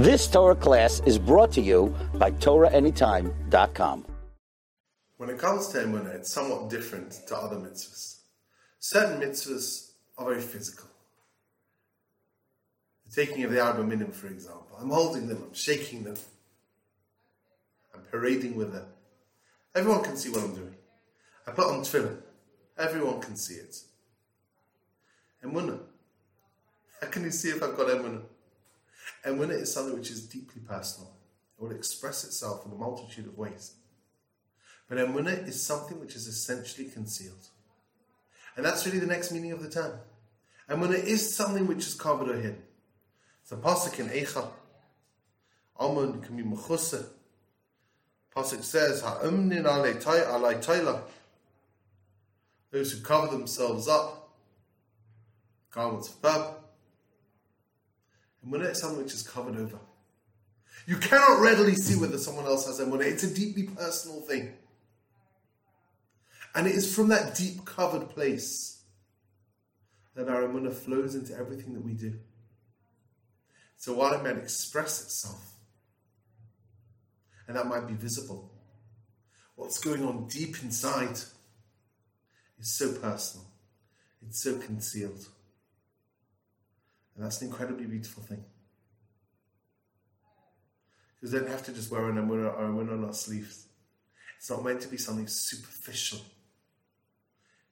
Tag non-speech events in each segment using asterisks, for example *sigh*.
This Torah class is brought to you by TorahAnytime.com. When it comes to emunah, it's somewhat different to other mitzvahs. Certain mitzvahs are very physical. The taking of the Arba Minim, for example. I'm holding them, I'm shaking them, I'm parading with them. Everyone can see what I'm doing. I put on tefillin. Everyone can see it. Emunah. How can you see if I've got emunah? Emunah it is something which is deeply personal. It will express itself in a multitude of ways. But emunah is something which is essentially concealed. And that's really the next meaning of the term. Emunah is something which is covered or hidden. A pasuk in Eicha. Amun kami mechusa. Pasuk says, Ha'umnin alay tayla. Those who cover themselves up, garments of bab. Emunah is something which is covered over. You cannot readily see whether someone else has emunah. It's a deeply personal thing. And it is from that deep covered place that our emunah flows into everything that we do. So while it might express itself, and that might be visible, what's going on deep inside is so personal, it's so concealed. And that's an incredibly beautiful thing. Because we don't have to just wear or emunah on our sleeves. It's not meant to be something superficial.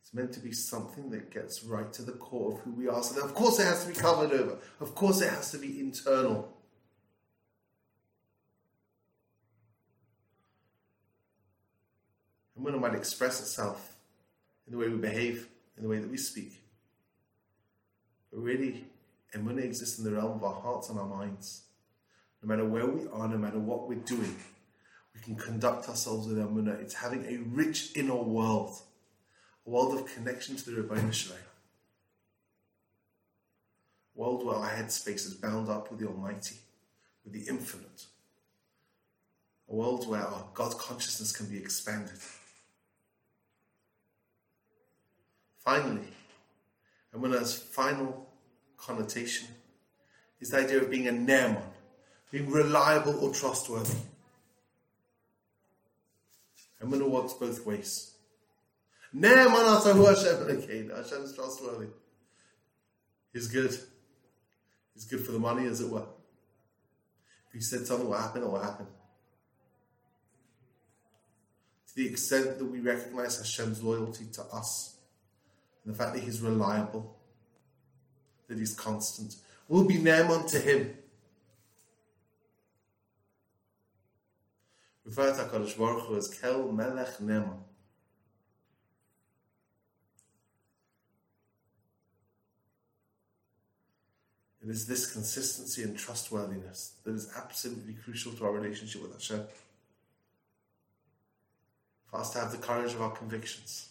It's meant to be something that gets right to the core of who we are. So of course, it has to be covered over. Of course, it has to be internal. And when might express itself in the way we behave, in the way that we speak. But really, emunah exists in the realm of our hearts and our minds. No matter where we are, no matter what we're doing, we can conduct ourselves with emunah. It's having a rich inner world a world of connection to the Ribono Shel Olam. A world where our headspace is bound up with the Almighty, with the Infinite. A world where our God consciousness can be expanded. Finally, Emunah's final connotation is the idea of being a ne'eman, being reliable or trustworthy. Emunah works both ways. Ne'eman atahu Hashem again. Hashem is trustworthy. He's good. He's good for the money, as it were. If he said something will happen, it will happen. To the extent that we recognize Hashem's loyalty to us, and the fact that he's reliable, that he's constant, we'll be ne'eman to him. Refer to HaKadosh Baruch Hu as Kel Melech Ne'eman. It is this consistency and trustworthiness that is absolutely crucial to our relationship with Hashem. For us to have the courage of our convictions.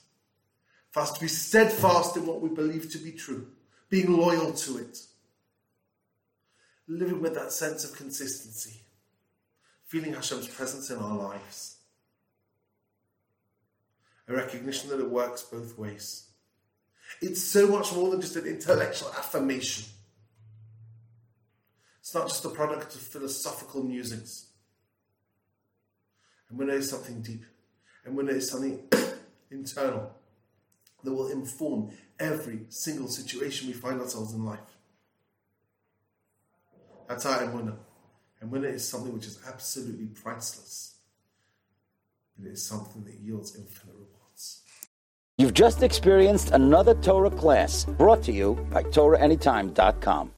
For us to be steadfast in what we believe to be true. Being loyal to it. Living with that sense of consistency. Feeling Hashem's presence in our lives. A recognition that it works both ways. It's so much more than just an intellectual affirmation. It's not just a product of philosophical musings. And there is something deep, and there is something *coughs* internal that will inform every single situation we find ourselves in life. That's our emunah. Emunah is something which is absolutely priceless, it is something that yields infinite rewards. You've just experienced another Torah class brought to you by TorahAnytime.com.